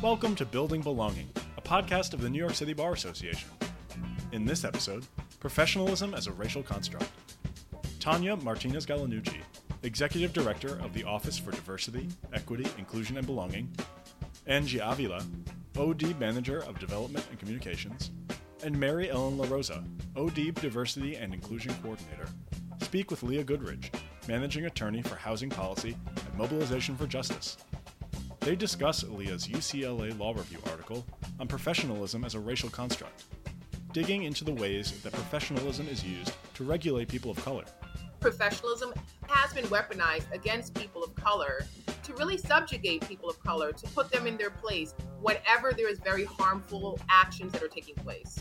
Welcome to Building Belonging, a podcast of the New York City Bar Association. In this episode, professionalism as a racial construct. Tanya Martinez Gallinucci, Executive Director of the Office for Diversity, Equity, Inclusion, and Belonging, Angie Avila, ODEIB Manager of Development and Communications, and Mary Ellen LaRosa, ODEIB Diversity and Inclusion Coordinator, speak with Leah Goodridge, Managing Attorney for Housing Policy and Mobilization for Justice. They discuss Leah's UCLA Law Review article on professionalism as a racial construct, digging into the ways that professionalism is used to regulate people of color. Professionalism has been weaponized against people of color to really subjugate people of color, to put them in their place whenever there is very harmful actions that are taking place.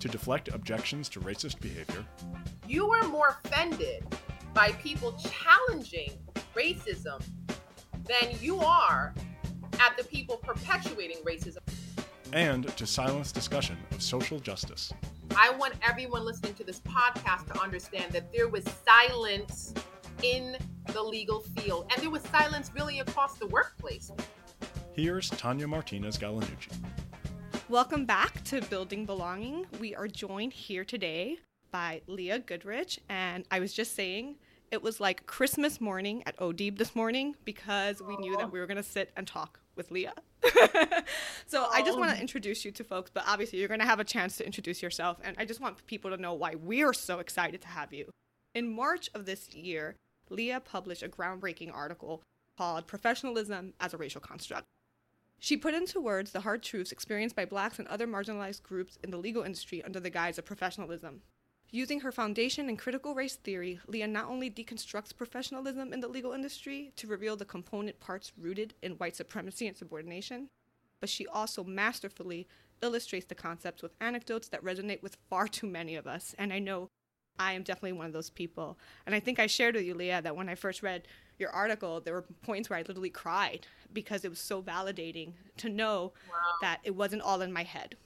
To deflect objections to racist behavior. You are more offended by people challenging racism than you are at the people perpetuating racism. And to silence discussion of social justice. I want everyone listening to this podcast to understand that there was silence in the legal field, and there was silence really across the workplace. Here's Tanya Martinez Gallinucci. Welcome back to Building Belonging. We are joined here today by Leah Goodridge, and I was just saying it was like Christmas morning at ODEIB this morning because we knew that oh. we were going to sit and talk with Leah. so I just want to oh. introduce you to folks, but obviously you're going to have a chance to introduce yourself, and I just want people to know why we're so excited to have you. In March of this year, Leah published a groundbreaking article called Professionalism as a Racial Construct. She put into words the hard truths experienced by blacks and other marginalized groups in the legal industry under the guise of professionalism. Using her foundation in critical race theory, Leah not only deconstructs professionalism in the legal industry to reveal the component parts rooted in white supremacy and subordination, but she also masterfully illustrates the concepts with anecdotes that resonate with far too many of us. And I know I am definitely one of those people. And I think I shared with you, Leah, that when I first read your article, there were points where I literally cried because it was so validating to know Wow. that it wasn't all in my head,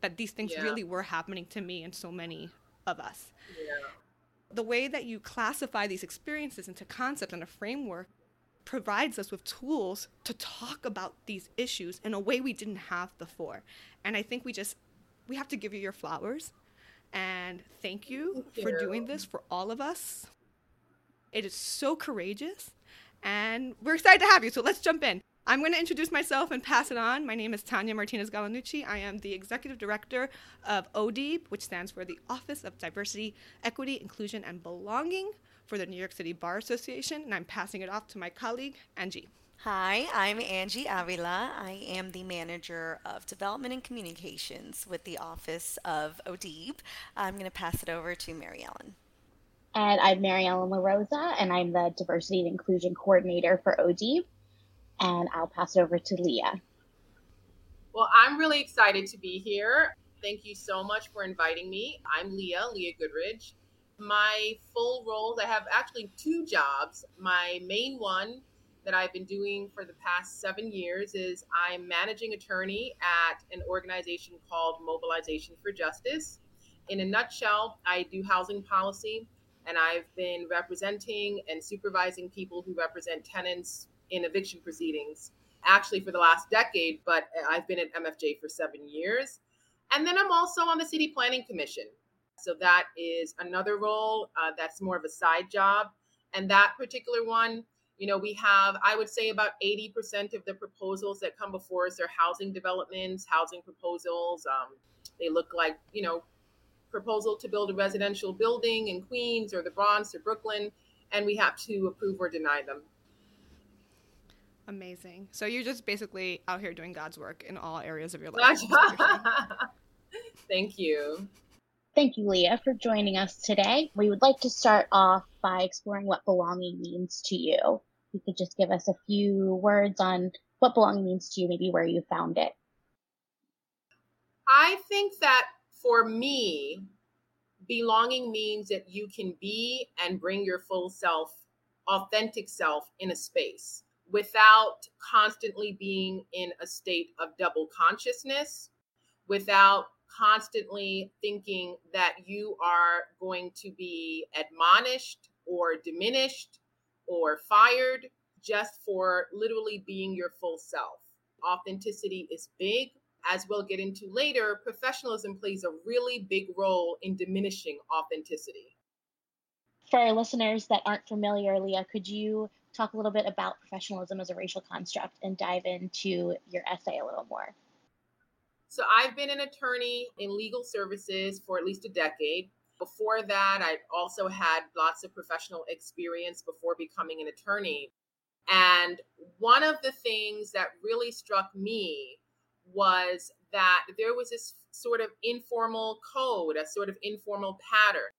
that these things Yeah. really were happening to me and so many of us. Yeah. The way that you classify these experiences into concepts and a framework provides us with tools to talk about these issues in a way we didn't have before. And I think we just we have to give you your flowers and thank you Thank for doing this for all of us. It is so courageous and we're excited to have you. So let's jump in. I'm going to introduce myself and pass it on. My name is Tanya Martinez Gallinucci. I am the executive director of ODEIB, which stands for the Office of Diversity, Equity, Inclusion, and Belonging for the New York City Bar Association. And I'm passing it off to my colleague, Angie. Hi, I'm Angie Avila. I am the manager of development and communications with the Office of ODEIB. I'm going to pass it over to Mary Ellen. And I'm Mary Ellen La Rosa, and I'm the Diversity and Inclusion Coordinator for ODEIB. And I'll pass it over to Leah. Well, I'm really excited to be here. Thank you so much for inviting me. I'm Leah, Leah Goodridge. My full roles, I have actually two jobs. My main one that I've been doing for the past seven years is I'm managing attorney at an organization called Mobilization for Justice. In a nutshell, I do housing policy and I've been representing and supervising people who represent tenants in eviction proceedings actually for the last decade, but I've been at MFJ for seven years. And then I'm also on the City Planning Commission. So that is another role uh, that's more of a side job. And that particular one, you know, we have, I would say, about 80% of the proposals that come before us are housing developments, housing proposals. Um, they look like, you know, proposal to build a residential building in Queens or the Bronx or Brooklyn, and we have to approve or deny them. Amazing. So you're just basically out here doing God's work in all areas of your life. is what you're saying. Thank you. Thank you, Leah, for joining us today. We would like to start off by exploring what belonging means to you. You could just give us a few words on what belonging means to you, maybe where you found it. I think that for me, belonging means that you can be and bring your full self, authentic self in a space without constantly being in a state of double consciousness, without constantly thinking that you are going to be admonished or diminished or fired just for literally being your full self. authenticity is big. As we'll get into later, professionalism plays a really big role in diminishing authenticity. For our listeners that aren't familiar, Leah, could you talk a little bit about professionalism as a racial construct and dive into your essay a little more? So, I've been an attorney in legal services for at least a decade. Before that, I also had lots of professional experience before becoming an attorney. And one of the things that really struck me was that there was this sort of informal code, a sort of informal pattern.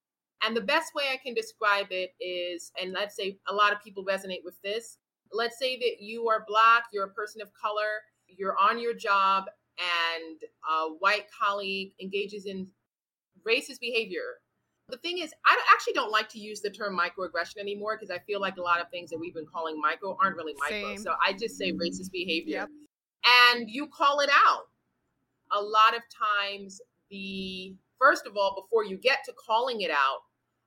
And the best way I can describe it is, and let's say a lot of people resonate with this. Let's say that you are Black, you're a person of color, you're on your job, and a white colleague engages in racist behavior. The thing is, I actually don't like to use the term microaggression anymore because I feel like a lot of things that we've been calling micro aren't really micro. Same. So I just say racist behavior. Yep. And you call it out. A lot of times, the first of all, before you get to calling it out,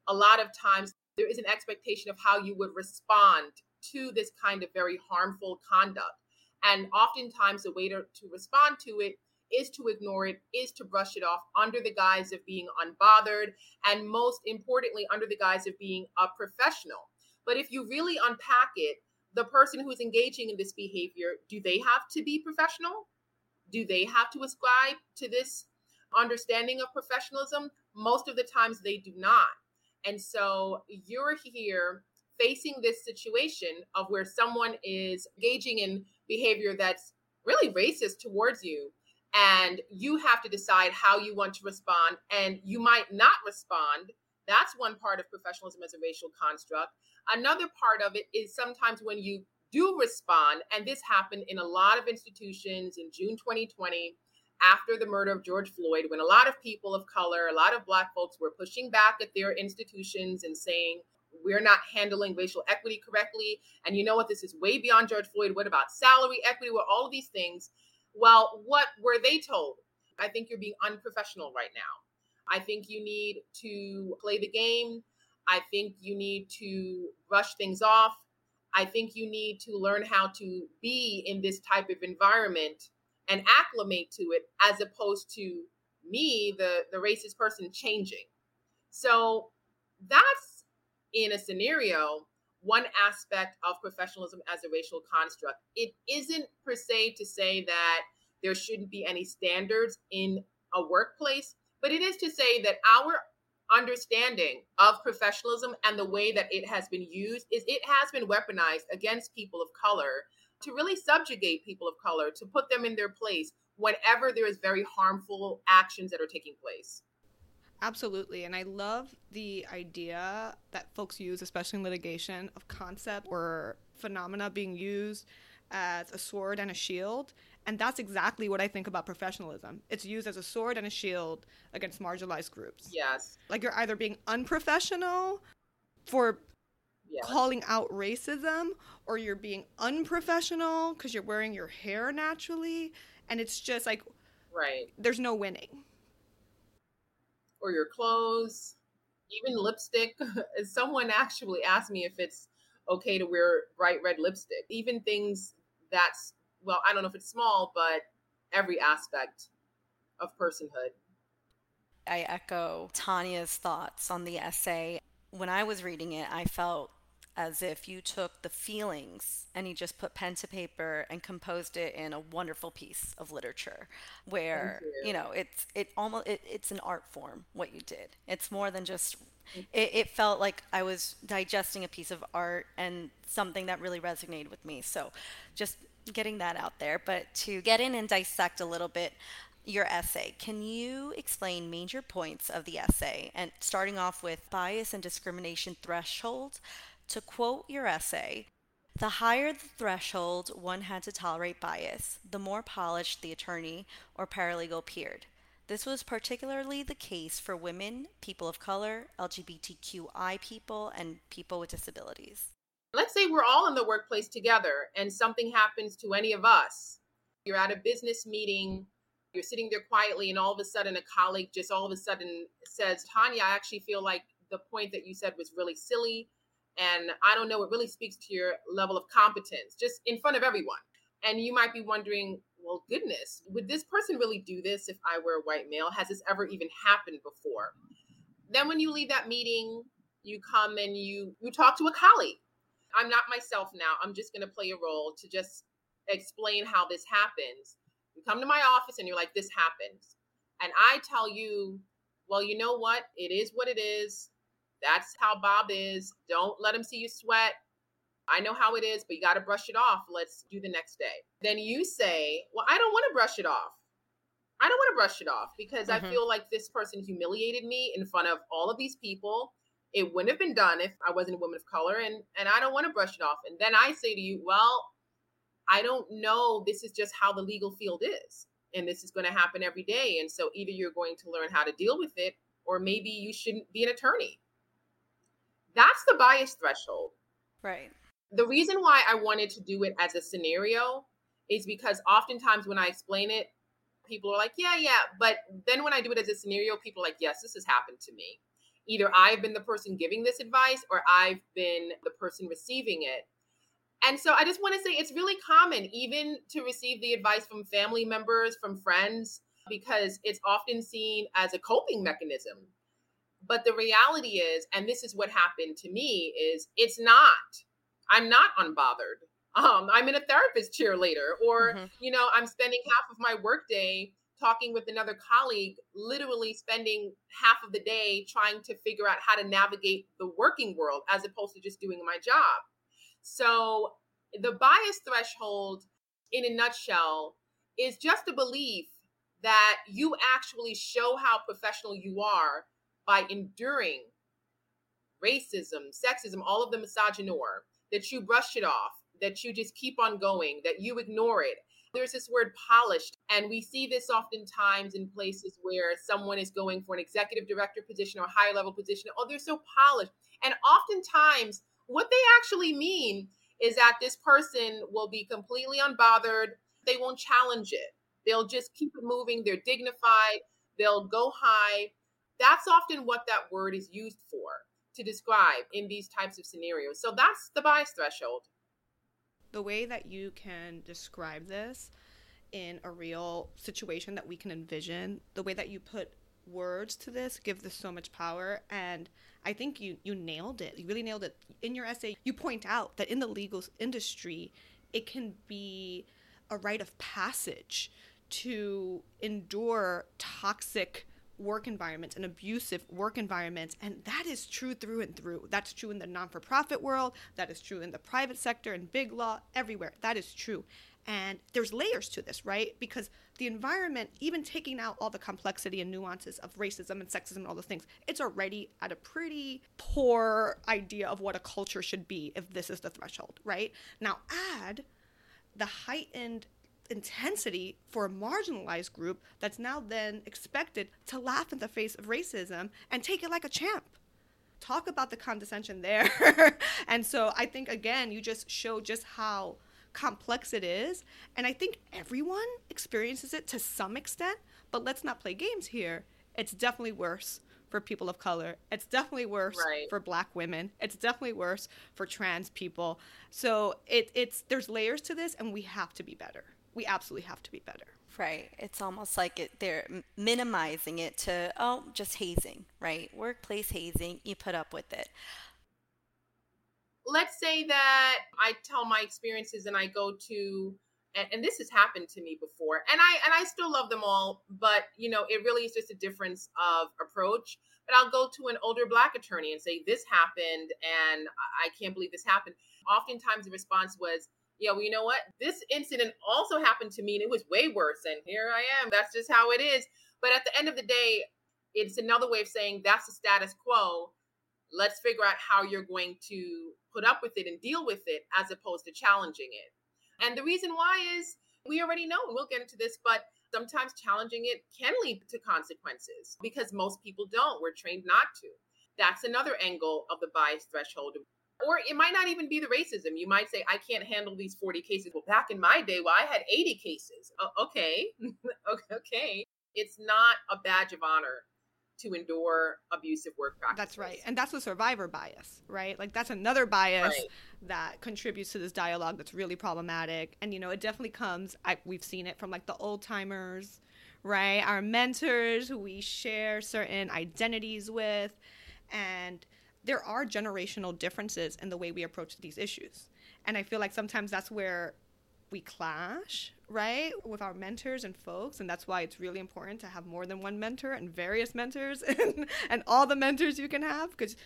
a lot of times there is an expectation of how you would respond to this kind of very harmful conduct. And oftentimes, the way to, to respond to it is to ignore it, is to brush it off under the guise of being unbothered, and most importantly, under the guise of being a professional. But if you really unpack it, the person who is engaging in this behavior, do they have to be professional? Do they have to ascribe to this understanding of professionalism? Most of the times they do not. And so you're here facing this situation of where someone is engaging in behavior that's really racist towards you. And you have to decide how you want to respond and you might not respond. That's one part of professionalism as a racial construct. Another part of it is sometimes when you do respond and this happened in a lot of institutions in june 2020 after the murder of george floyd when a lot of people of color a lot of black folks were pushing back at their institutions and saying we're not handling racial equity correctly and you know what this is way beyond george floyd what about salary equity what all of these things well, what were they told? I think you're being unprofessional right now. I think you need to play the game. I think you need to brush things off. I think you need to learn how to be in this type of environment and acclimate to it as opposed to me, the, the racist person, changing. So that's in a scenario one aspect of professionalism as a racial construct. It isn't per se to say that there shouldn't be any standards in a workplace, but it is to say that our understanding of professionalism and the way that it has been used is it has been weaponized against people of color to really subjugate people of color, to put them in their place whenever there is very harmful actions that are taking place. Absolutely. And I love the idea that folks use, especially in litigation, of concept or phenomena being used as a sword and a shield. And that's exactly what I think about professionalism. It's used as a sword and a shield against marginalized groups. Yes. Like you're either being unprofessional for Yes. calling out racism or you're being unprofessional because you're wearing your hair naturally. And it's just like, Right. there's no winning. Or your clothes, even lipstick. Someone actually asked me if it's okay to wear bright red lipstick. Even things that's, well, I don't know if it's small, but every aspect of personhood. I echo Tanya's thoughts on the essay. When I was reading it, I felt as if you took the feelings and you just put pen to paper and composed it in a wonderful piece of literature where you. you know it's it almost it, it's an art form what you did it's more than just it, it felt like i was digesting a piece of art and something that really resonated with me so just getting that out there but to get in and dissect a little bit your essay. Can you explain major points of the essay and starting off with bias and discrimination threshold? To quote your essay, the higher the threshold one had to tolerate bias, the more polished the attorney or paralegal appeared. This was particularly the case for women, people of color, LGBTQI people, and people with disabilities. Let's say we're all in the workplace together and something happens to any of us. You're at a business meeting, you're sitting there quietly, and all of a sudden, a colleague just all of a sudden says, Tanya, I actually feel like the point that you said was really silly. And I don't know, it really speaks to your level of competence just in front of everyone. And you might be wondering, well, goodness, would this person really do this if I were a white male? Has this ever even happened before? Then when you leave that meeting, you come and you you talk to a colleague. I'm not myself now. I'm just going to play a role to just explain how this happens. You come to my office and you're like, this happens. And I tell you, well, you know what? It is what it is. That's how Bob is. Don't let him see you sweat. I know how it is, but you got to brush it off. Let's do the next day. Then you say, Well, I don't want to brush it off. I don't want to brush it off because mm-hmm. I feel like this person humiliated me in front of all of these people. It wouldn't have been done if I wasn't a woman of color, and and I don't want to brush it off. And then I say to you, Well, I don't know. This is just how the legal field is, and this is going to happen every day. And so either you're going to learn how to deal with it, or maybe you shouldn't be an attorney. That's the bias threshold. Right. The reason why I wanted to do it as a scenario is because oftentimes when I explain it, people are like, yeah, yeah. But then when I do it as a scenario, people are like, yes, this has happened to me. Either I've been the person giving this advice or I've been the person receiving it. And so I just want to say it's really common even to receive the advice from family members, from friends, because it's often seen as a coping mechanism. But the reality is, and this is what happened to me, is it's not. I'm not unbothered. Um, I'm in a therapist chair later, or mm-hmm. you know, I'm spending half of my workday talking with another colleague, literally spending half of the day trying to figure out how to navigate the working world as opposed to just doing my job. So the bias threshold, in a nutshell, is just a belief that you actually show how professional you are by enduring racism, sexism, all of the misogynoir that you brush it off, that you just keep on going, that you ignore it. There's this word polished, and we see this oftentimes in places where someone is going for an executive director position or higher level position. Oh, they're so polished. And oftentimes, what they actually mean is that this person will be completely unbothered. They won't challenge it. They'll just keep it moving. They're dignified. They'll go high. That's often what that word is used for to describe in these types of scenarios. So that's the bias threshold. The way that you can describe this in a real situation that we can envision, the way that you put words to this give this so much power and I think you you nailed it. You really nailed it. In your essay, you point out that in the legal industry, it can be a rite of passage to endure toxic work environments and abusive work environments. And that is true through and through. That's true in the non for profit world, that is true in the private sector, in big law, everywhere. That is true. And there's layers to this, right? Because the environment, even taking out all the complexity and nuances of racism and sexism and all those things, it's already at a pretty poor idea of what a culture should be if this is the threshold, right? Now add the heightened intensity for a marginalized group that's now then expected to laugh in the face of racism and take it like a champ. Talk about the condescension there. and so I think, again, you just show just how complex it is. And I think everyone experiences it to some extent, but let's not play games here. It's definitely worse for people of color. It's definitely worse right. for black women. It's definitely worse for trans people. So it, it's there's layers to this and we have to be better we absolutely have to be better. Right. It's almost like it, they're minimizing it to, oh, just hazing, right? Workplace hazing, you put up with it. Let's say that I tell my experiences and I go to and, and, this has happened to me before and i and i still love them all but you know it really is just a difference of approach but i'll go to an older black attorney and say this happened and i can't believe this happened oftentimes the response was yeah, well, you know what? This incident also happened to me and it was way worse. And here I am. That's just how it is. But at the end of the day, it's another way of saying that's the status quo. Let's figure out how you're going to put up with it and deal with it as opposed to challenging it. And the reason why is we already know, and we'll get into this, but sometimes challenging it can lead to consequences because most people don't. We're trained not to. That's another angle of the bias threshold. Or it might not even be the racism. You might say, I can't handle these 40 cases. Well, back in my day, well, I had 80 cases. okay. okay. It's not a badge of honor to endure abusive work practices. That's right. And that's the survivor bias, right? Like that's another bias Right. that contributes to this dialogue that's really problematic. And you know, it definitely comes I, we've seen it from like the old timers, right? Our mentors who we share certain identities with and there are generational differences in the way we approach these issues. And I feel like sometimes that's where we clash, right, with our mentors and folks. And that's why it's really important to have more than one mentor and various mentors and, and all the mentors you can have because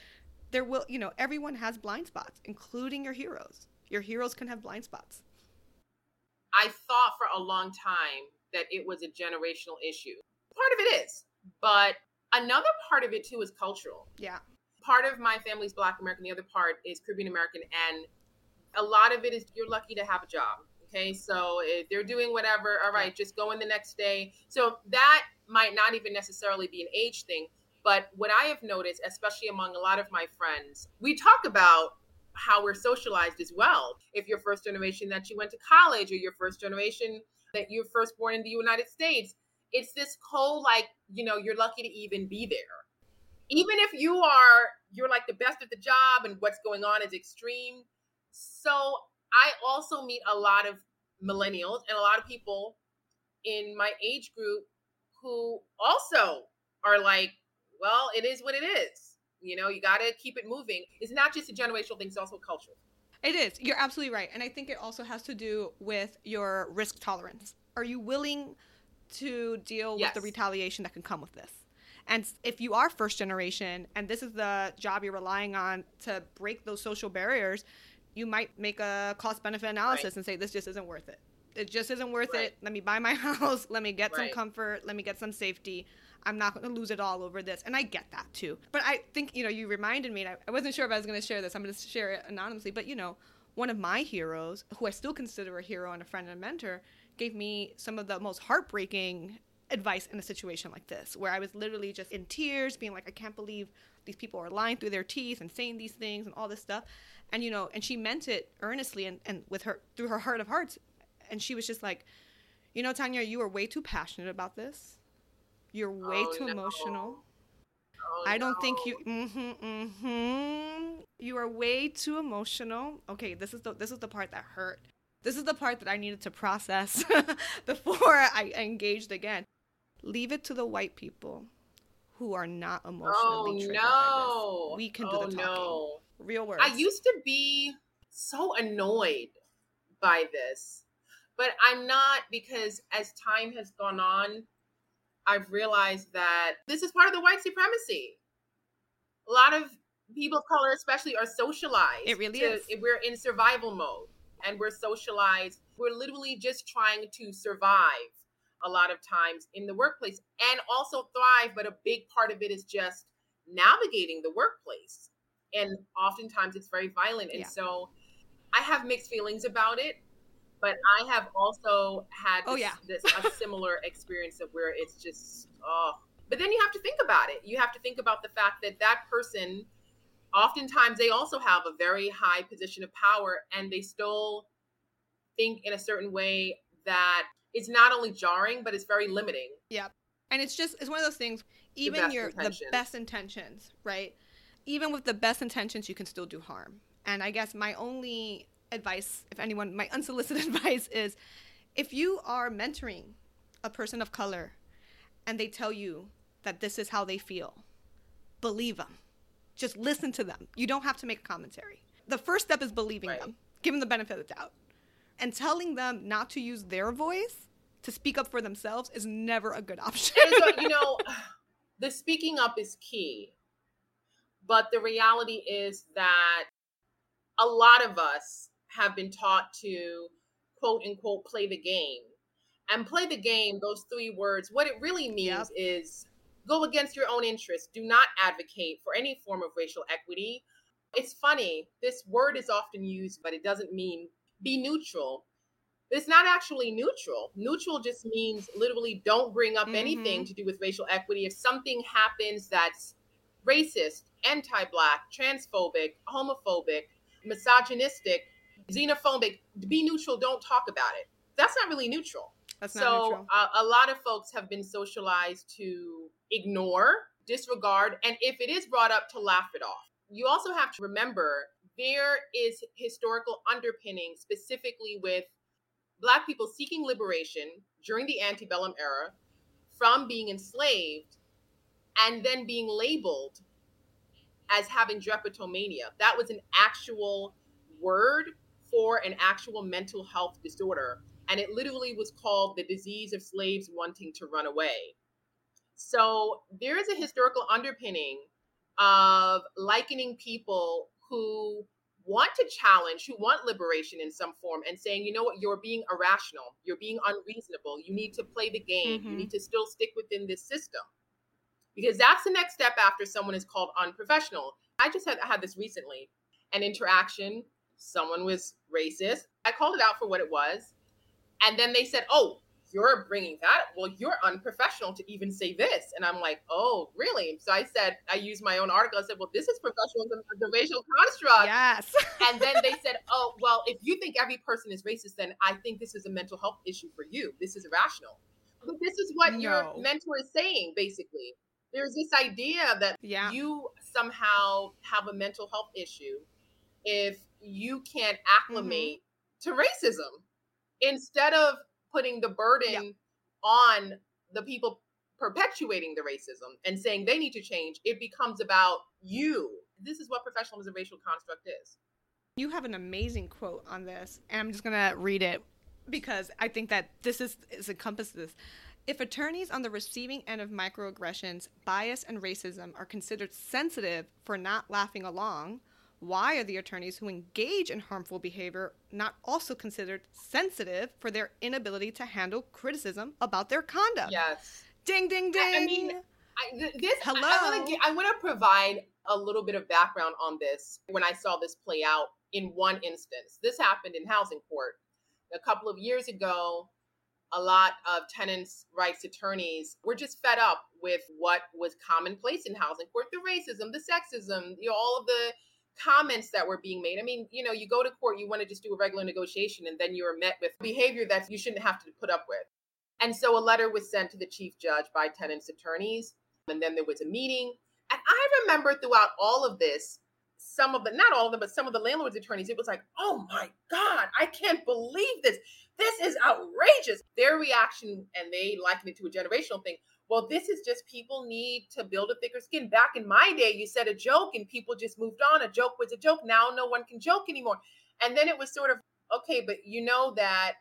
there will, you know, everyone has blind spots, including your heroes. Your heroes can have blind spots. I thought for a long time that it was a generational issue. Part of it is, but another part of it too is cultural. Yeah. Part of my family's Black American, the other part is Caribbean American, and a lot of it is you're lucky to have a job. Okay, so if they're doing whatever, all right, just go in the next day. So that might not even necessarily be an age thing, but what I have noticed, especially among a lot of my friends, we talk about how we're socialized as well. If you're first generation that you went to college, or you're first generation that you're first born in the United States, it's this whole like, you know, you're lucky to even be there. Even if you are, you're like the best at the job and what's going on is extreme. So I also meet a lot of millennials and a lot of people in my age group who also are like, well, it is what it is. You know, you got to keep it moving. It's not just a generational thing, it's also cultural. It is. You're absolutely right. And I think it also has to do with your risk tolerance. Are you willing to deal Yes. with the retaliation that can come with this? And if you are first generation and this is the job you're relying on to break those social barriers, you might make a cost benefit analysis Right. and say, this just isn't worth it. It just isn't worth Right. it. Let me buy my house. Let me get some comfort. Let me get some safety. I'm not going to lose it all over this. And I get that too. But I think, you know, you reminded me, and I, I wasn't sure if I was going to share this. I'm going to share it anonymously. But, you know, one of my heroes, who I still consider a hero and a friend and a mentor, gave me some of the most heartbreaking advice in a situation like this, where I was literally just in tears, being like, I can't believe these people are lying through their teeth and saying these things and all this stuff. And, you know, and she meant it earnestly and, and with her, through her heart of hearts. And she was just like, you know, Tanya, you are way too passionate about this. You're way Oh, too no. emotional. Oh, I don't think you. Mm-hmm, mm-hmm. You are way too emotional. Okay, this is the this is the part that hurt. This is the part that I needed to process before I engaged again. Leave it to the white people who are not emotionally Oh triggered by no. this. We can oh, do the oh, talking. No. Real words. I used to be so annoyed by this, but I'm not because as time has gone on, I've realized that this is part of the white supremacy. A lot of people of color, especially, are socialized. It really to- is. We're in survival mode and we're socialized. We're literally just trying to survive a lot of times in the workplace and also thrive. But a big part of it is just navigating the workplace. And oftentimes it's very violent. And Yeah. so I have mixed feelings about it. But I have also had Oh, this, yeah. this a similar experience of where it's just oh. But then you have to think about it. You have to think about the fact that that person, oftentimes, they also have a very high position of power, and they still think in a certain way that it's not only jarring, but it's very limiting. Yeah. And it's just it's one of those things even your intentions. the best intentions right even with the best intentions you can still do harm and i guess my only advice if anyone my unsolicited advice is if you are mentoring a person of color and they tell you that this is how they feel believe them just listen to them you don't have to make a commentary the first step is believing Right. them give them the benefit of the doubt and telling them not to use their voice to speak up for themselves is never a good option so, you know, the speaking up is key. But the reality is that a lot of us have been taught to quote unquote play the game. And play the game, those three words, what it really means Yep. is go against your own interests. Do not advocate for any form of racial equity. It's funny, this word is often used, but it doesn't mean be neutral. It's not actually neutral. Neutral just means literally don't bring up anything to do with racial equity. If something happens that's racist, anti black, transphobic, homophobic, misogynistic, xenophobic, be neutral, don't talk about it. That's not really neutral That's not so neutral. uh, a lot of folks have been socialized to ignore disregard, and if it is brought up, to laugh it off. You also have to remember there is historical underpinning specifically with Black people seeking liberation during the antebellum era from being enslaved and then being labeled as having drapetomania. That was an actual word for an actual mental health disorder. And it literally was called the disease of slaves wanting to run away. So there is a historical underpinning of likening people who want to challenge, who want liberation in some form, and saying, you know what, you're being irrational, you're being unreasonable, you need to play the game, mm-hmm. you need to still stick within this system. Because that's the next step after someone is called unprofessional. I just had, I had this recently an interaction, someone was racist. I called it out for what it was. And then they said, oh, you're bringing that. Well, you're unprofessional to even say this. And I'm like, oh, really? So I said, I used my own article. I said, well, this is professionalism a racial construct. Yes. and then they said, oh, well, if you think every person is racist, then I think this is a mental health issue for you. This is irrational. But this is what no. your mentor is saying, basically. There's this idea that yeah. you somehow have a mental health issue if you can't acclimate mm-hmm. to racism instead of putting the burden on the people perpetuating the racism and saying they need to change, it becomes about you. This is what professionalism as a racial construct is. You have an amazing quote on this, and I'm just going to read it because I think that this is, is encompasses. If attorneys on the receiving end of microaggressions, bias, and racism are considered sensitive for not laughing along, why are the attorneys who engage in harmful behavior not also considered sensitive for their inability to handle criticism about their conduct? Yes. Ding, ding, ding. I, I mean, I, this. Hello. I, I want to provide a little bit of background on this when I saw this play out in one instance. This happened in housing court a couple of years ago. A lot of tenants' rights attorneys were just fed up with what was commonplace in housing court the racism, the sexism, you know, all of the comments that were being made. I mean, you know, you go to court, you want to just do a regular negotiation, and then you're met with behavior that you shouldn't have to put up with. And so a letter was sent to the chief judge by tenants' attorneys, and then there was a meeting. And I remember throughout all of this, some of the, not all of them, but some of the landlord's attorneys, it was like, oh my God, I can't believe this. This is outrageous. Their reaction, and they likened it to a generational thing, well, this is just people need to build a thicker skin. Back in my day, you said a joke and people just moved on. A joke was a joke. Now no one can joke anymore. And then it was sort of, okay, but you know that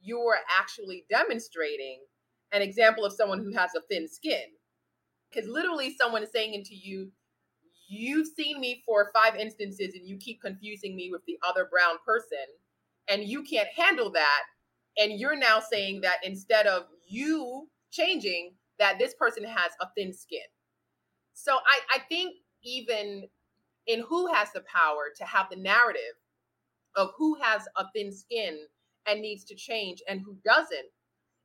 you were actually demonstrating an example of someone who has a thin skin. Because literally, someone is saying into you, You've seen me for five instances and you keep confusing me with the other brown person, and you can't handle that. And you're now saying that instead of you changing, that this person has a thin skin. So I, I think even in who has the power to have the narrative of who has a thin skin and needs to change and who doesn't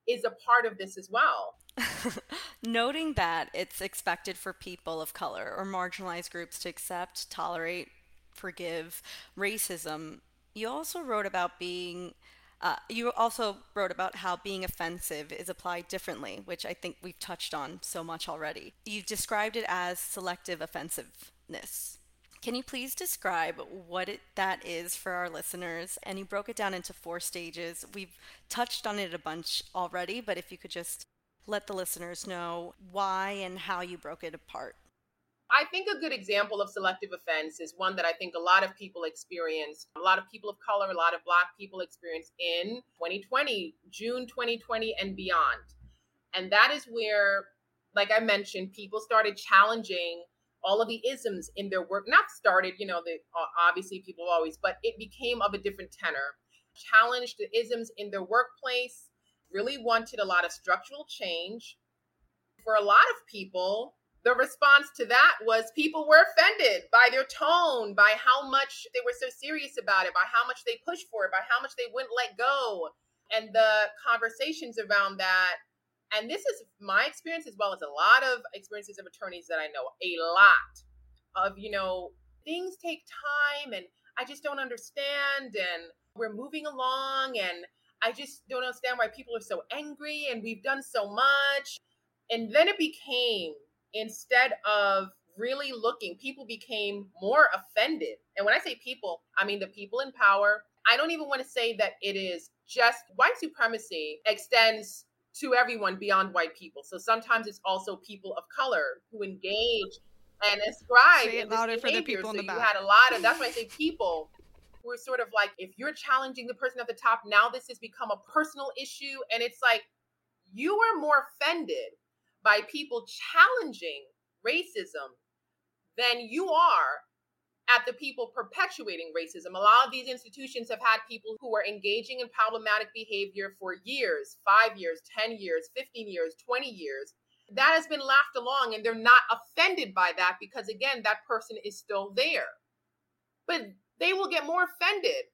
is a part of this as well. Noting that it's expected for people of color or marginalized groups to accept, tolerate, forgive racism, you also wrote about being uh, you also wrote about how being offensive is applied differently, which I think we've touched on so much already. You described it as selective offensiveness. Can you please describe what it, that is for our listeners? And you broke it down into four stages. We've touched on it a bunch already, but if you could just let the listeners know why and how you broke it apart. I think a good example of selective offense is one that I think a lot of people experienced, a lot of people of color, a lot of Black people experienced in 2020, June 2020, and beyond. And that is where, like I mentioned, people started challenging all of the isms in their work. Not started, you know, the, obviously people always, but it became of a different tenor. Challenged the isms in their workplace, really wanted a lot of structural change. For a lot of people, the response to that was people were offended by their tone, by how much they were so serious about it, by how much they pushed for it, by how much they wouldn't let go. And the conversations around that. And this is my experience as well as a lot of experiences of attorneys that I know, a lot of, you know, things take time and I just don't understand. And we're moving along and I just don't understand why people are so angry and we've done so much. And then it became instead of really looking, people became more offended. And when I say people, I mean the people in power. I don't even want to say that it is just white supremacy extends to everyone beyond white people. So sometimes it's also people of color who engage and ascribe. Say it louder for the people so in the you back. had a lot of that's why I say people who are sort of like if you're challenging the person at the top, now this has become a personal issue. And it's like you are more offended by people challenging racism than you are at the people perpetuating racism. A lot of these institutions have had people who are engaging in problematic behavior for years 5 years, 10 years, 15 years, 20 years. That has been laughed along, and they're not offended by that because, again, that person is still there. But they will get more offended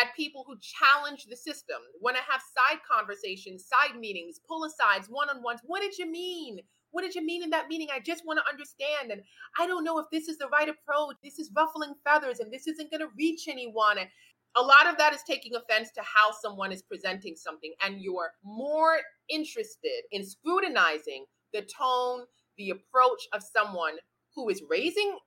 at people who challenge the system, want to have side conversations, side meetings, pull asides, one on ones. What did you mean? What did you mean in that meeting? I just want to understand. And I don't know if this is the right approach. This is ruffling feathers and this isn't going to reach anyone. And a lot of that is taking offense to how someone is presenting something. And you're more interested in scrutinizing the tone, the approach of someone who is raising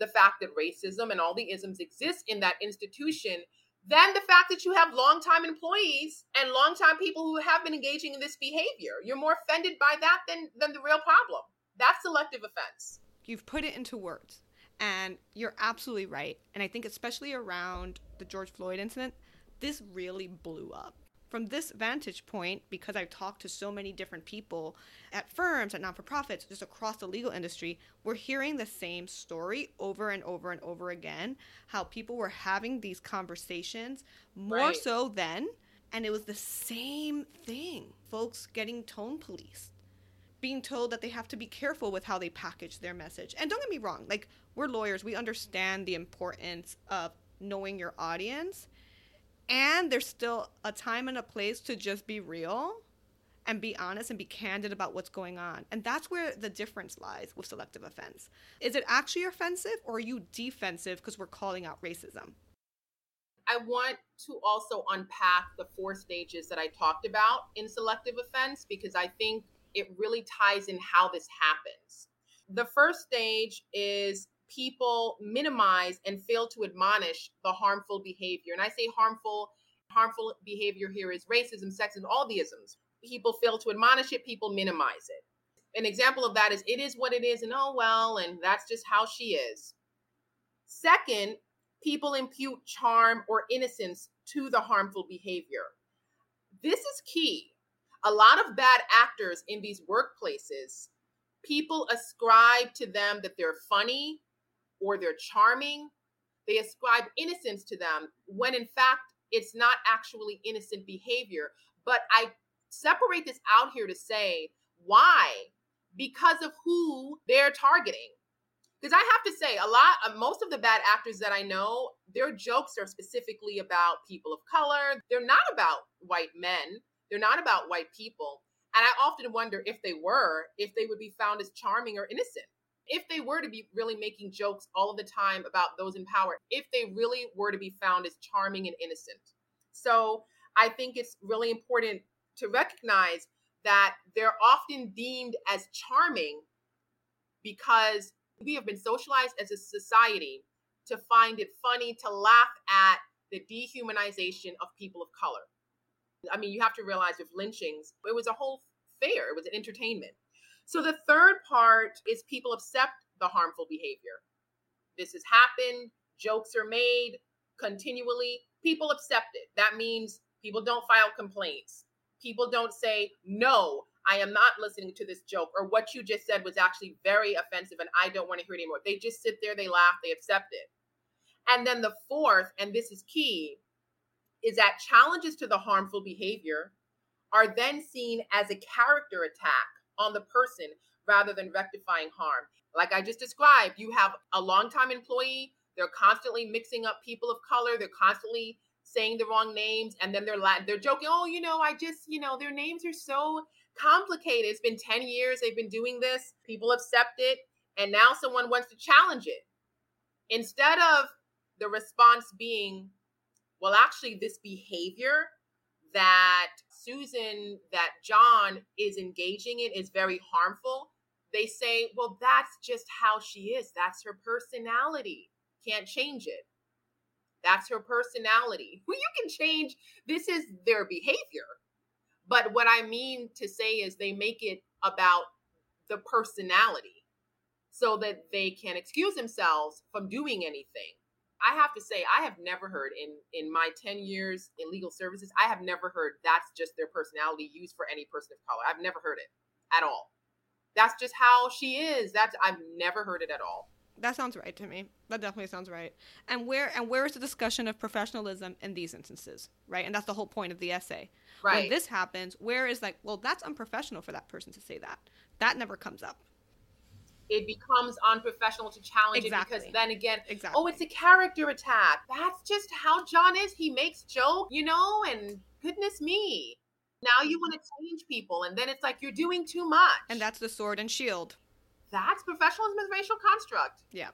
the fact that racism and all the isms exist in that institution than the fact that you have longtime employees and longtime people who have been engaging in this behavior. You're more offended by that than than the real problem. That's selective offense. You've put it into words, and you're absolutely right. And I think especially around the George Floyd incident, this really blew up. From this vantage point, because I've talked to so many different people at firms, at non for profits, just across the legal industry, we're hearing the same story over and over and over again. How people were having these conversations more Right. so then, and it was the same thing. Folks getting tone policed being told that they have to be careful with how they package their message. And don't get me wrong, like we're lawyers, we understand the importance of knowing your audience. And there's still a time and a place to just be real and be honest and be candid about what's going on. And that's where the difference lies with selective offense. Is it actually offensive or are you defensive because we're calling out racism? I want to also unpack the four stages that I talked about in selective offense because I think it really ties in how this happens. The first stage is people minimize and fail to admonish the harmful behavior. And I say harmful, harmful behavior here is racism, sexism, all the isms. People fail to admonish it, people minimize it. An example of that is it is what it is, and oh well, and that's just how she is. Second, people impute charm or innocence to the harmful behavior. This is key. A lot of bad actors in these workplaces, people ascribe to them that they're funny or they're charming. They ascribe innocence to them when in fact it's not actually innocent behavior. But I separate this out here to say why? Because of who they're targeting because I have to say a lot of most of the bad actors that I know, their jokes are specifically about people of color. They're not about white men. They're not about white people. And I often wonder if they were, if they would be found as charming or innocent. If they were to be really making jokes all of the time about those in power, if they really were to be found as charming and innocent. So I think it's really important to recognize that they're often deemed as charming because we have been socialized as a society to find it funny to laugh at the dehumanization of people of color. I mean, you have to realize with lynchings, it was a whole fair, it was an entertainment. So the third part is people accept the harmful behavior. This has happened, jokes are made continually, people accept it. That means people don't file complaints. People don't say, no, I am not listening to this joke, or what you just said was actually very offensive and I don't want to hear it anymore. They just sit there, they laugh, they accept it. And then the fourth, and this is key, is that challenges to the harmful behavior are then seen as a character attack on the person rather than rectifying harm. Like I just described, you have a longtime employee, they're constantly mixing up people of color, they're constantly saying the wrong names, and then they're la- they're joking, oh, you know, I just, you know, their names are so complicated. It's been 10 years they've been doing this. People accept it, and now someone wants to challenge it. Instead of the response being, well, actually, this behavior that Susan, that John is engaging in is very harmful, they say, well, that's just how she is. That's her personality. Can't change it. That's her personality. Well, you can change, this is their behavior. But what I mean to say is they make it about the personality so that they can excuse themselves from doing anything. I have to say, I have never heard in in my 10 years in legal services, I have never heard that's just their personality used for any person of color. I've never heard it at all. That's just how she is. That's I've never heard it at all. That sounds right to me. That definitely sounds right. And where and where is the discussion of professionalism in these instances, right? And that's the whole point of the essay. Right. When this happens, where is like, well, that's unprofessional for that person to say that. That never comes up. It becomes unprofessional to challenge Exactly. it because then again, Exactly. oh, it's a character attack. That's just how John is. He makes joke, you know, and goodness me. Now you want to change people, and then it's like you're doing too much. and that's the sword and shield. that's professionalism as a racial construct. Yeah.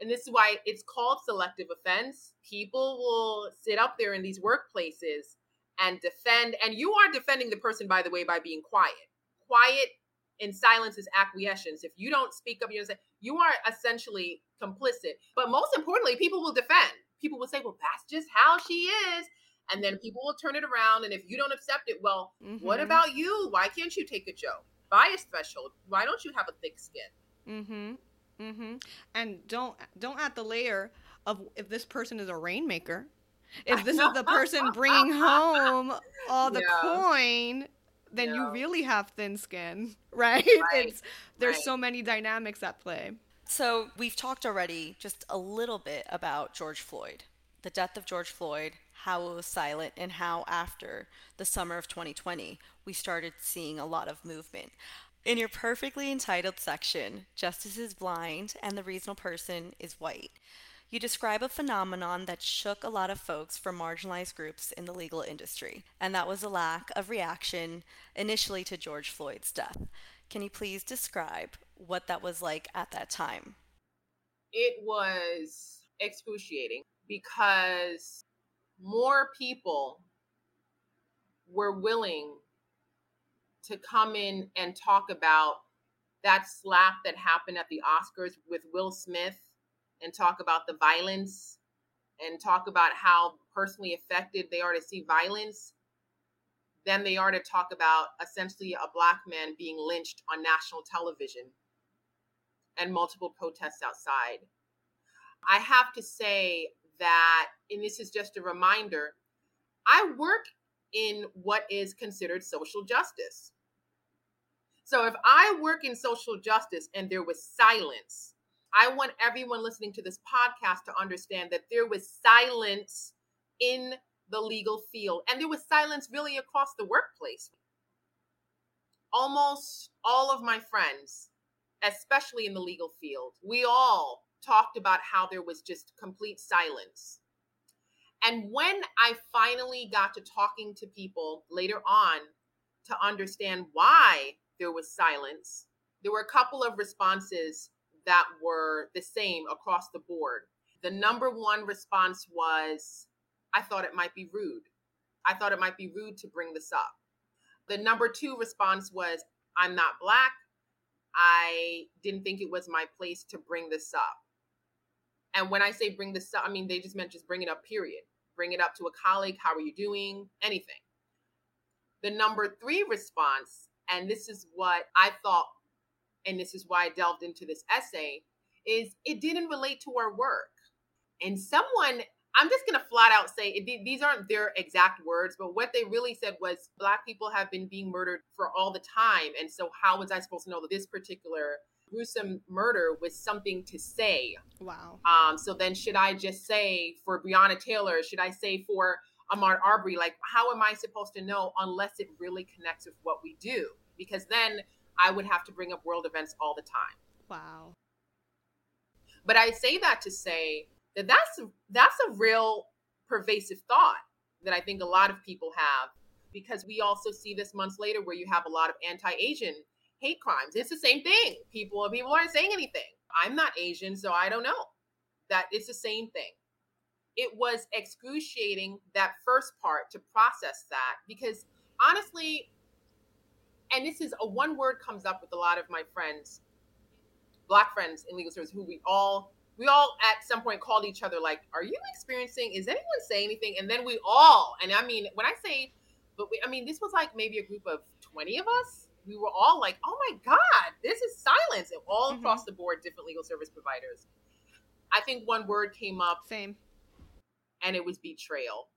And this is why it's called selective offense. People will sit up there in these workplaces and defend, and you are defending the person, by the way, by being quiet. Quiet in silence is acquiescence. If you don't speak up, you say, you are essentially complicit. But most importantly, people will defend. People will say, well, that's just how she is. And then people will turn it around. And if you don't accept it, well, what Mhm. about you? Why can't you take a joke? Bias threshold. Why don't you have a thick skin? Mm-hmm. Mm-hmm. And don't don't add the layer of if this person is a rainmaker. If this is the person bringing home all the Yeah. coin, then you really have thin skin, right? Right. It's there's Right. so many dynamics at play. So, we've talked already just a little bit about George Floyd, the death of George Floyd, how it was silent, and how after the summer of 2020, we started seeing a lot of movement. In your perfectly entitled section, Justice is Blind and the Reasonable Person is White, you describe a phenomenon that shook a lot of folks from marginalized groups in the legal industry, and that was a lack of reaction initially to George Floyd's death. Can you please describe what that was like at that time? it was excruciating because more people were willing to come in and talk about that slap that happened at the Oscars with Will Smith and talk about the violence and talk about how personally affected they are to see violence than they are to talk about essentially a black man being lynched on national television and multiple protests outside. I have to say that, and this is just a reminder, I work in what is considered social justice. So if I work in social justice and there was silence, I want everyone listening to this podcast to understand that there was silence in the legal field and there was silence really across the workplace. Almost all of my friends especially in the legal field, we all talked about how there was just complete silence. And when I finally got to talking to people later on to understand why there was silence, there were a couple of responses that were the same across the board. The number one response was, I thought it might be rude. I thought it might be rude to bring this up. The number two response was, I'm not black. I didn't think it was my place to bring this up. And when I say bring this up, I mean, they just meant just bring it up, period. Bring it up to a colleague. How are you doing? Anything. The number three response, and this is what I thought, and this is why I delved into this essay, is it didn't relate to our work. And someone, I'm just going to flat out say it, these aren't their exact words, but what they really said was Black people have been being murdered for all the time. And so, how was I supposed to know that this particular gruesome murder was something to say? Wow. Um, so then, should I just say for Breonna Taylor? Should I say for Ahmaud Arbery? Like, how am I supposed to know unless it really connects with what we do? Because then I would have to bring up world events all the time. Wow. But I say that to say that that's that's a real pervasive thought that I think a lot of people have because we also see this months later where you have a lot of anti-Asian hate crimes. It's the same thing. People people aren't saying anything. I'm not Asian, so I don't know. That it's the same thing. It was excruciating that first part to process that because honestly, and this is a one word comes up with a lot of my friends, black friends in legal service, who we all we all at some point called each other like, "Are you experiencing? Is anyone saying anything?" And then we all, and I mean, when I say, but we, I mean, this was like maybe a group of twenty of us. We were all like, "Oh my god, this is silence!" And all mm-hmm. across the board, different legal service providers. I think one word came up. Same. And it was betrayal.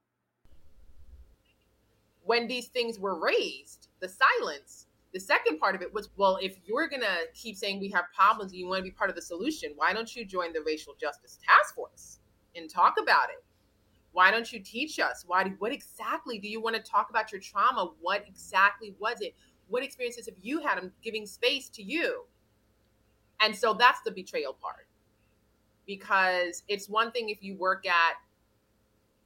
When these things were raised, the silence the second part of it was, well, if you're going to keep saying we have problems and you want to be part of the solution, why don't you join the racial justice task force and talk about it? Why don't you teach us? Why? What exactly do you want to talk about your trauma? What exactly was it? What experiences have you had? I'm giving space to you. And so that's the betrayal part. Because it's one thing if you work at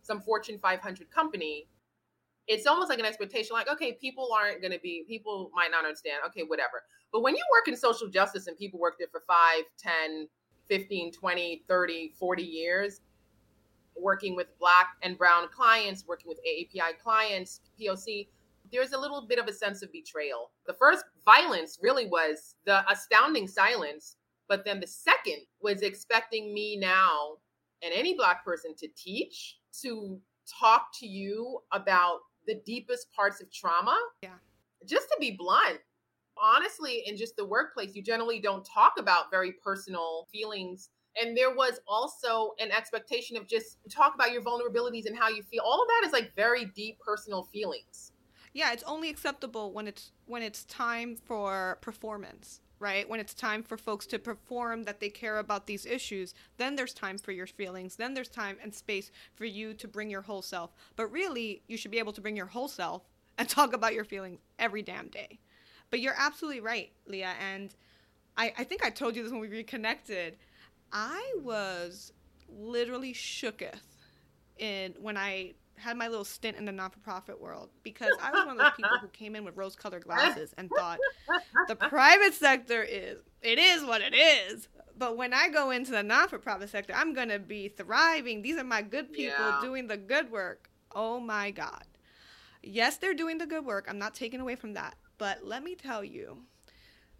some Fortune 500 company it's almost like an expectation like okay people aren't going to be people might not understand okay whatever. But when you work in social justice and people work there for 5 10 15 20 30 40 years working with black and brown clients working with aapi clients poc there's a little bit of a sense of betrayal. The first violence really was the astounding silence but then the second was expecting me now and any black person to teach to talk to you about the deepest parts of trauma. Yeah. Just to be blunt, honestly, in just the workplace, you generally don't talk about very personal feelings. And there was also an expectation of just talk about your vulnerabilities and how you feel. All of that is like very deep personal feelings. Yeah, it's only acceptable when it's when it's time for performance right? When it's time for folks to perform that they care about these issues, then there's time for your feelings. Then there's time and space for you to bring your whole self. But really, you should be able to bring your whole self and talk about your feelings every damn day. But you're absolutely right, Leah. And I, I think I told you this when we reconnected. I was literally shooketh in when I had my little stint in the not-for-profit world because I was one of those people who came in with rose-colored glasses and thought the private sector is it is what it is. But when I go into the not-for-profit sector, I'm going to be thriving. These are my good people yeah. doing the good work. Oh my god. Yes, they're doing the good work. I'm not taking away from that. But let me tell you,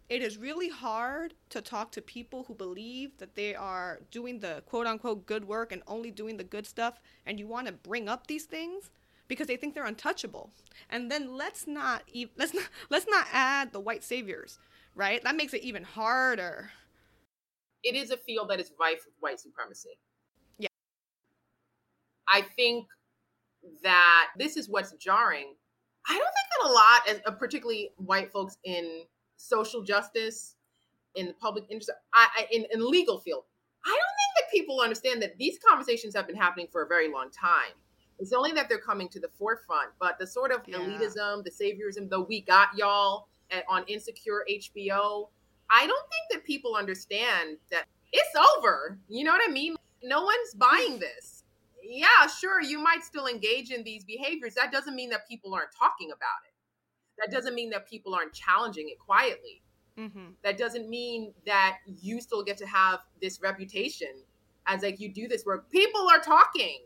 it is really hard to talk to people who believe that they are doing the quote unquote good work and only doing the good stuff and you want to bring up these things because they think they're untouchable. And then let's not e- let's not let's not add the white saviors right? That makes it even harder. It is a field that is rife with white supremacy. Yeah. I think that this is what's jarring. I don't think that a lot of uh, particularly white folks in social justice, in the public interest, I, I, in, in legal field. I don't think that people understand that these conversations have been happening for a very long time. It's only that they're coming to the forefront, but the sort of yeah. elitism, the saviorism, the we got y'all at, on Insecure HBO, I don't think that people understand that it's over. You know what I mean? No one's buying this. Yeah, sure, you might still engage in these behaviors. That doesn't mean that people aren't talking about it that doesn't mean that people aren't challenging it quietly. Mm-hmm. That doesn't mean that you still get to have this reputation as like you do this work. People are talking.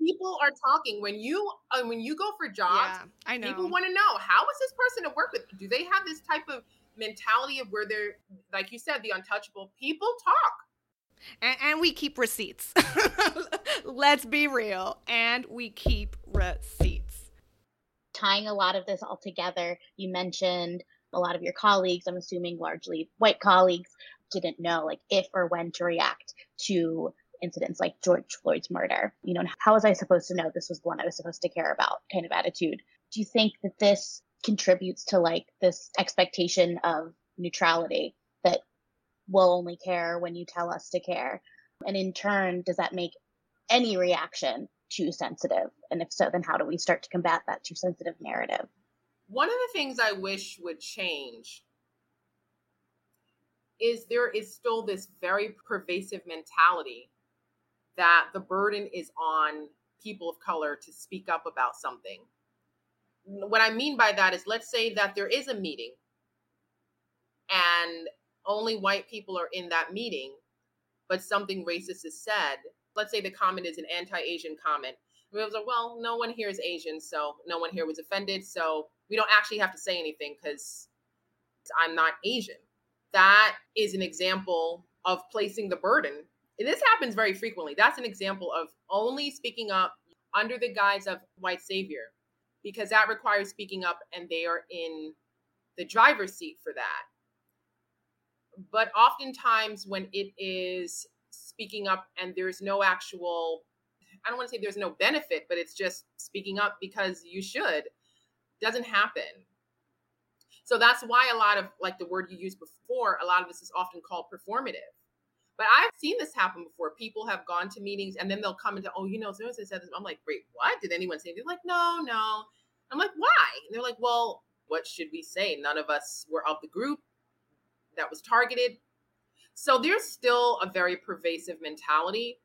People are talking when you uh, when you go for jobs. Yeah, I know. People want to know how is this person to work with? Do they have this type of mentality of where they're like you said, the untouchable? People talk. And, and we keep receipts. Let's be real. And we keep receipts tying a lot of this all together, you mentioned a lot of your colleagues, I'm assuming largely white colleagues, didn't know like if or when to react to incidents like George Floyd's murder. You know, how was I supposed to know this was the one I was supposed to care about kind of attitude? Do you think that this contributes to like this expectation of neutrality that we'll only care when you tell us to care? And in turn, does that make any reaction too sensitive? And if so, then how do we start to combat that too sensitive narrative? One of the things I wish would change is there is still this very pervasive mentality that the burden is on people of color to speak up about something. What I mean by that is, let's say that there is a meeting and only white people are in that meeting, but something racist is said let's say the comment is an anti-Asian comment. We was like, well, no one here is Asian, so no one here was offended. So we don't actually have to say anything because I'm not Asian. That is an example of placing the burden. And this happens very frequently. That's an example of only speaking up under the guise of white savior because that requires speaking up and they are in the driver's seat for that. But oftentimes, when it is speaking up and there's no actual, I don't want to say there's no benefit, but it's just speaking up because you should, doesn't happen. So that's why a lot of, like the word you used before, a lot of this is often called performative. But I've seen this happen before. People have gone to meetings and then they'll come into, oh, you know, so said this. I'm like, wait, what? Did anyone say? They're like, no, no. I'm like, why? And they're like, well, what should we say? None of us were of the group that was targeted. So there's still a very pervasive mentality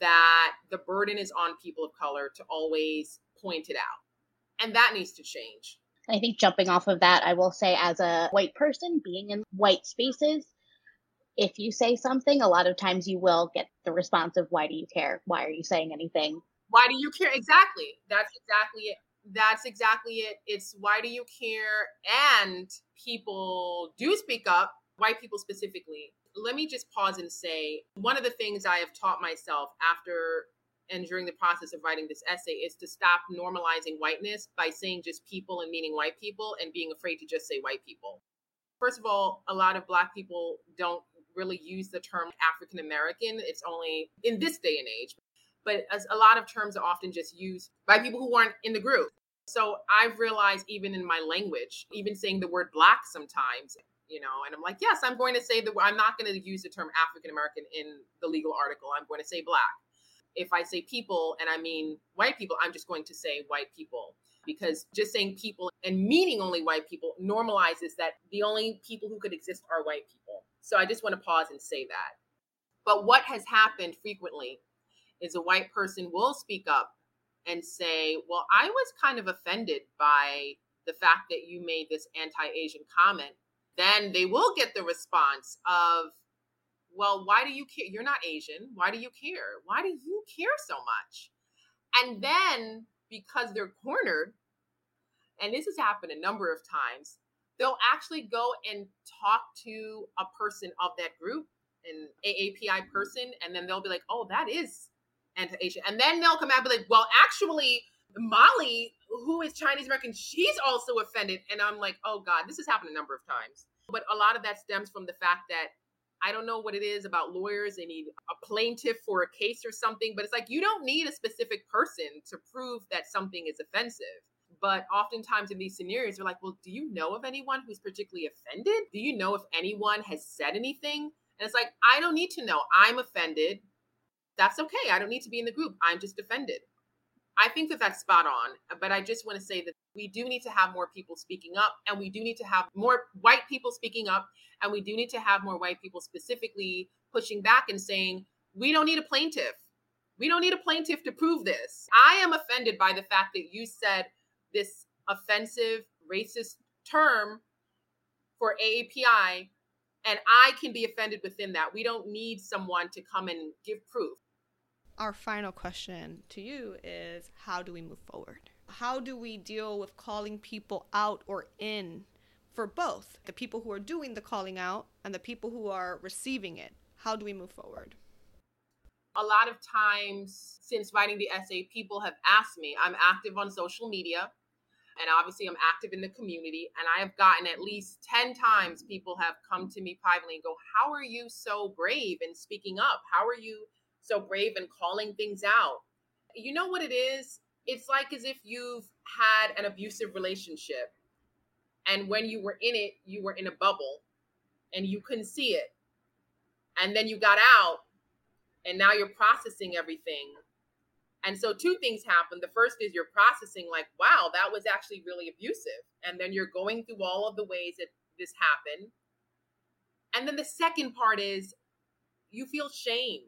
that the burden is on people of color to always point it out. And that needs to change. I think jumping off of that, I will say, as a white person being in white spaces, if you say something, a lot of times you will get the response of, Why do you care? Why are you saying anything? Why do you care? Exactly. That's exactly it. That's exactly it. It's why do you care? And people do speak up, white people specifically. Let me just pause and say one of the things I have taught myself after and during the process of writing this essay is to stop normalizing whiteness by saying just people and meaning white people and being afraid to just say white people. First of all, a lot of black people don't really use the term African American. It's only in this day and age but as a lot of terms are often just used by people who aren't in the group. So I've realized even in my language, even saying the word black sometimes, you know, and I'm like, yes, I'm going to say that I'm not going to use the term African American in the legal article. I'm going to say black. If I say people and I mean white people, I'm just going to say white people because just saying people and meaning only white people normalizes that the only people who could exist are white people. So I just want to pause and say that. But what has happened frequently is a white person will speak up and say, Well, I was kind of offended by the fact that you made this anti Asian comment. Then they will get the response of, Well, why do you care? You're not Asian. Why do you care? Why do you care so much? And then because they're cornered, and this has happened a number of times, they'll actually go and talk to a person of that group, an AAPI person, and then they'll be like, oh, that is anti-Asian. And then they'll come out and be like, well, actually, Molly, who is Chinese American, she's also offended. And I'm like, oh God, this has happened a number of times. But a lot of that stems from the fact that I don't know what it is about lawyers. They need a plaintiff for a case or something, but it's like you don't need a specific person to prove that something is offensive. But oftentimes in these scenarios, you're like, well, do you know of anyone who's particularly offended? Do you know if anyone has said anything? And it's like, I don't need to know. I'm offended that's okay. I don't need to be in the group. I'm just offended. I think that that's spot on. But I just want to say that we do need to have more people speaking up, and we do need to have more white people speaking up, and we do need to have more white people specifically pushing back and saying, we don't need a plaintiff. We don't need a plaintiff to prove this. I am offended by the fact that you said this offensive, racist term for AAPI, and I can be offended within that. We don't need someone to come and give proof our final question to you is how do we move forward? How do we deal with calling people out or in for both the people who are doing the calling out and the people who are receiving it? How do we move forward? A lot of times since writing the essay, people have asked me, I'm active on social media and obviously I'm active in the community. And I have gotten at least 10 times people have come to me privately and go, How are you so brave in speaking up? How are you so brave and calling things out. You know what it is? It's like as if you've had an abusive relationship and when you were in it, you were in a bubble and you couldn't see it. And then you got out and now you're processing everything. And so two things happen. The first is you're processing like, wow, that was actually really abusive. And then you're going through all of the ways that this happened. And then the second part is you feel shame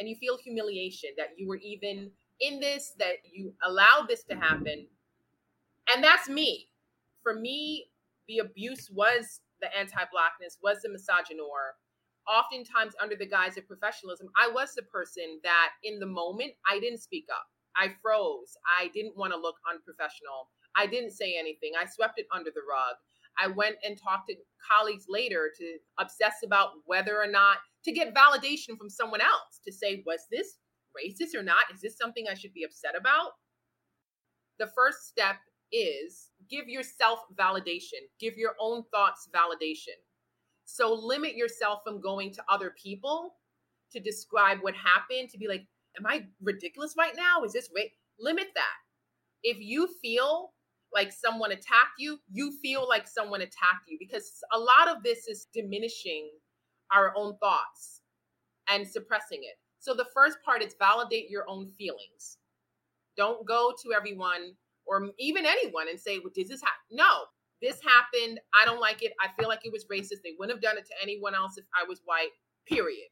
and you feel humiliation that you were even in this, that you allowed this to happen. And that's me. For me, the abuse was the anti Blackness, was the misogynoir. Oftentimes, under the guise of professionalism, I was the person that in the moment I didn't speak up. I froze. I didn't want to look unprofessional. I didn't say anything. I swept it under the rug. I went and talked to colleagues later to obsess about whether or not to get validation from someone else to say, was this racist or not? Is this something I should be upset about? The first step is give yourself validation, give your own thoughts validation. So limit yourself from going to other people to describe what happened, to be like, am I ridiculous right now? Is this right? Limit that. If you feel like someone attacked you, you feel like someone attacked you because a lot of this is diminishing our own thoughts and suppressing it. So the first part is validate your own feelings. Don't go to everyone or even anyone and say, well, "Did this happen?" No, this happened. I don't like it. I feel like it was racist. They wouldn't have done it to anyone else if I was white. Period.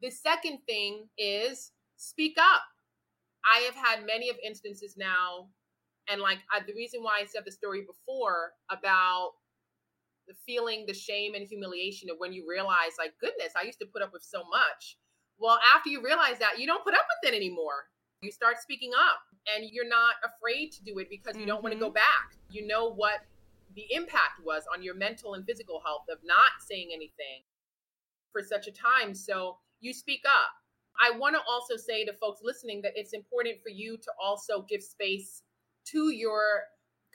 The second thing is speak up. I have had many of instances now and like I, the reason why I said the story before about the feeling the shame and humiliation of when you realize like goodness i used to put up with so much. Well after you realize that you don't put up with it anymore. You start speaking up and you're not afraid to do it because you mm-hmm. don't want to go back. You know what the impact was on your mental and physical health of not saying anything for such a time so you speak up. I want to also say to folks listening that it's important for you to also give space to your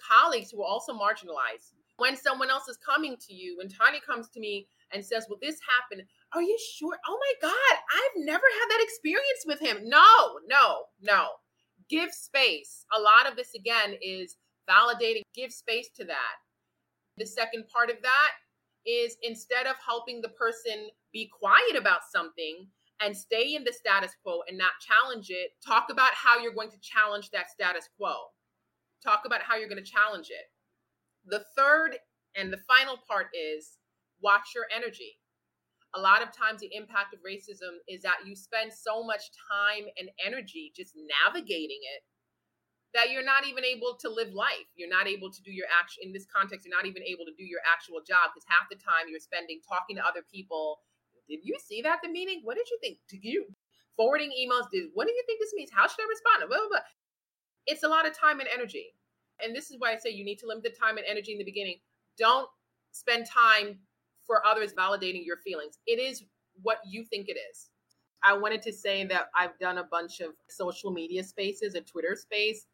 colleagues who are also marginalized. When someone else is coming to you, when Tanya comes to me and says, Well, this happened, are you sure? Oh my God, I've never had that experience with him. No, no, no. Give space. A lot of this, again, is validating, give space to that. The second part of that is instead of helping the person be quiet about something and stay in the status quo and not challenge it, talk about how you're going to challenge that status quo. Talk about how you're going to challenge it. The third and the final part is watch your energy. A lot of times, the impact of racism is that you spend so much time and energy just navigating it that you're not even able to live life. You're not able to do your action in this context. You're not even able to do your actual job because half the time you're spending talking to other people. Did you see that the meeting? What did you think? Did you forwarding emails? Did what do you think this means? How should I respond? Blah, blah, blah it's a lot of time and energy. And this is why I say you need to limit the time and energy in the beginning. Don't spend time for others validating your feelings. It is what you think it is. I wanted to say that I've done a bunch of social media spaces, a Twitter space,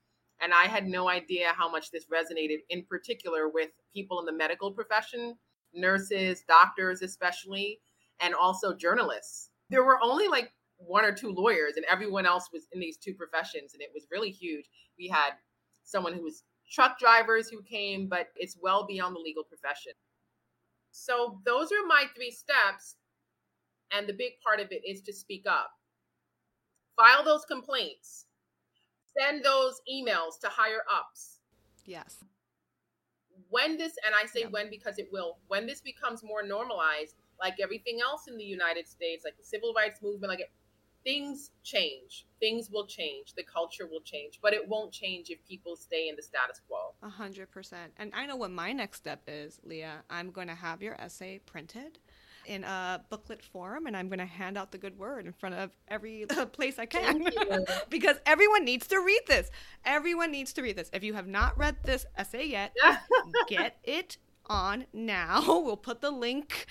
and I had no idea how much this resonated, in particular with people in the medical profession, nurses, doctors, especially, and also journalists. There were only like one or two lawyers and everyone else was in these two professions and it was really huge. We had someone who was truck drivers who came but it's well beyond the legal profession. So those are my three steps and the big part of it is to speak up. File those complaints. Send those emails to higher ups. Yes. When this and i say yeah. when because it will when this becomes more normalized like everything else in the united states like the civil rights movement like things change. Things will change. The culture will change, but it won't change if people stay in the status quo. A hundred percent. And I know what my next step is, Leah. I'm going to have your essay printed in a booklet form and I'm going to hand out the good word in front of every place I can because everyone needs to read this. Everyone needs to read this. If you have not read this essay yet, get it on now. We'll put the link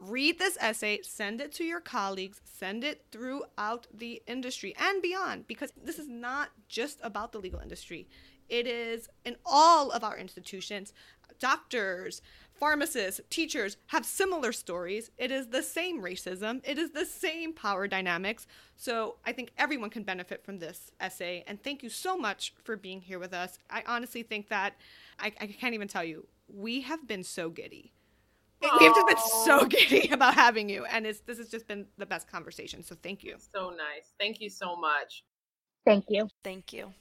read this essay, send it to your colleagues, send it throughout the industry and beyond, because this is not just about the legal industry. It is in all of our institutions. Doctors, pharmacists, teachers have similar stories. It is the same racism, it is the same power dynamics. So I think everyone can benefit from this essay. And thank you so much for being here with us. I honestly think that I, I can't even tell you, we have been so giddy We've just been so giddy about having you, and it's this has just been the best conversation. So thank you. So nice. Thank you so much. Thank you. Thank you.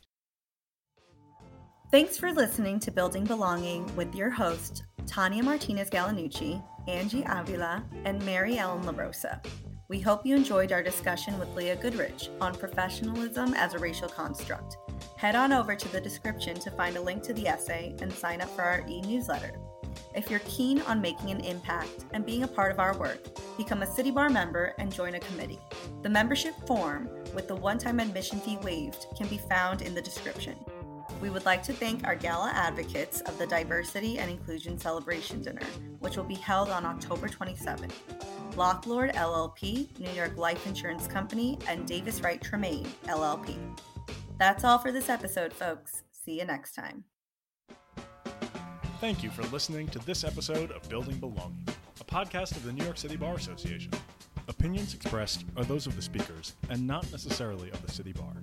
Thanks for listening to Building Belonging with your host, Tanya Martinez Gallinucci, Angie Avila, and Mary Ellen La Rosa. We hope you enjoyed our discussion with Leah Goodridge on professionalism as a racial construct. Head on over to the description to find a link to the essay and sign up for our e newsletter. If you're keen on making an impact and being a part of our work, become a City Bar member and join a committee. The membership form, with the one time admission fee waived, can be found in the description. We would like to thank our gala advocates of the Diversity and Inclusion Celebration Dinner, which will be held on October 27th. Locke Lord LLP, New York Life Insurance Company, and Davis Wright Tremaine LLP. That's all for this episode, folks. See you next time. Thank you for listening to this episode of Building Belonging, a podcast of the New York City Bar Association. Opinions expressed are those of the speakers and not necessarily of the City Bar.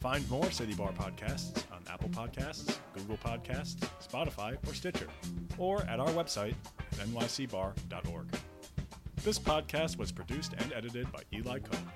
Find more City Bar podcasts on Apple Podcasts, Google Podcasts, Spotify, or Stitcher, or at our website nycbar.org. This podcast was produced and edited by Eli Cohen.